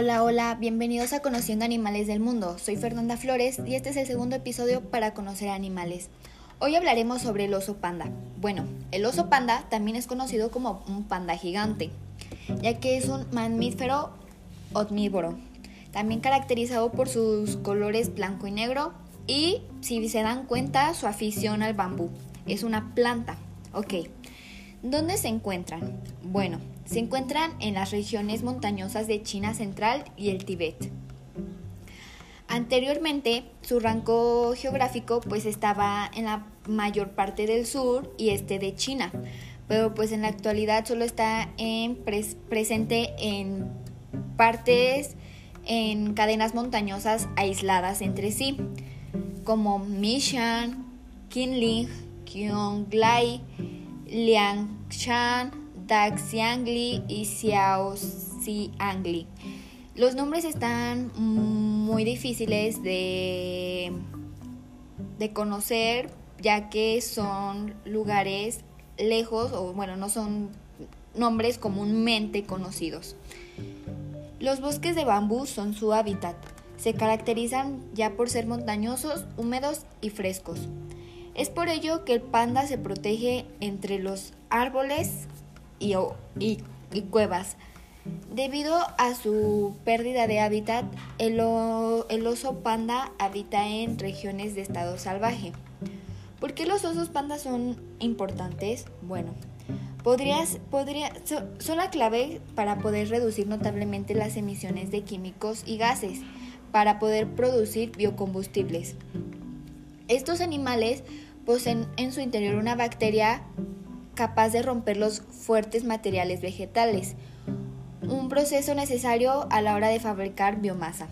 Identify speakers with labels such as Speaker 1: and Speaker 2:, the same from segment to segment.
Speaker 1: Hola, hola, bienvenidos a Conociendo Animales del Mundo. Soy Fernanda Flores y este es el segundo episodio para conocer animales. Hoy hablaremos sobre el oso panda. Bueno, el oso panda también es conocido como un panda gigante, ya que es un mamífero omnívoro, también caracterizado por sus colores blanco y negro y, si se dan cuenta, su afición al bambú. Es una planta. Ok. ¿Dónde se encuentran? Bueno, se encuentran en las regiones montañosas de China Central y el Tíbet. Anteriormente, su rango geográfico pues estaba en la mayor parte del sur y este de China, pero pues en la actualidad solo está en presente en partes en cadenas montañosas aisladas entre sí, como Mishan, Qinling, Qionglai, Liangshan, Daxiangli y Xiaoxiangli. Los nombres están muy difíciles de, de conocer ya que son lugares lejos o bueno, no son nombres comúnmente conocidos. Los bosques de bambú son su hábitat. Se caracterizan ya por ser montañosos, húmedos y frescos. Es por ello que el panda se protege entre los árboles y, cuevas. Debido a su pérdida de hábitat, el, oso panda habita en regiones de estado salvaje. ¿Por qué los osos panda son importantes? Bueno, podrías, podría, son la clave para poder reducir notablemente las emisiones de químicos y gases, para poder producir biocombustibles. Estos animales poseen en su interior una bacteria capaz de romper los fuertes materiales vegetales, un proceso necesario a la hora de fabricar biomasa.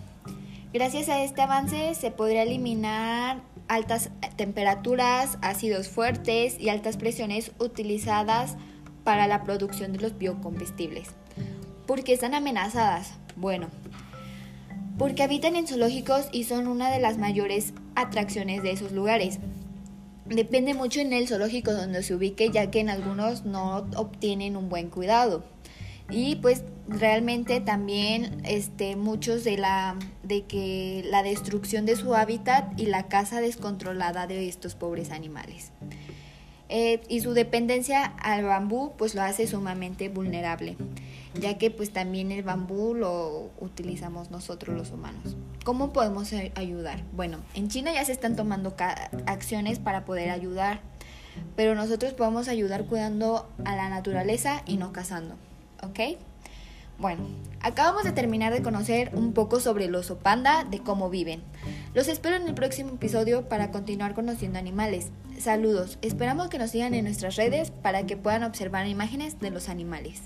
Speaker 1: Gracias a este avance se podría eliminar altas temperaturas, ácidos fuertes y altas presiones utilizadas para la producción de los biocombustibles. ¿Por qué están amenazadas? Bueno, porque habitan en zoológicos y son una de las mayores atracciones de esos lugares. Depende mucho en el zoológico donde se ubique, ya que en algunos no obtienen un buen cuidado. Y pues realmente también este, muchos de la de que la destrucción de su hábitat y la caza descontrolada de estos pobres animales. Eh, y su dependencia al bambú pues lo hace sumamente vulnerable, ya que pues también el bambú lo utilizamos nosotros los humanos. ¿Cómo podemos ayudar? Bueno, en China ya se están tomando acciones para poder ayudar, pero nosotros podemos ayudar cuidando a la naturaleza y no cazando, ¿ok? Bueno, acabamos de terminar de conocer un poco sobre el oso panda, de cómo viven. Los espero en el próximo episodio para continuar conociendo animales. Saludos, esperamos que nos sigan en nuestras redes para que puedan observar imágenes de los animales.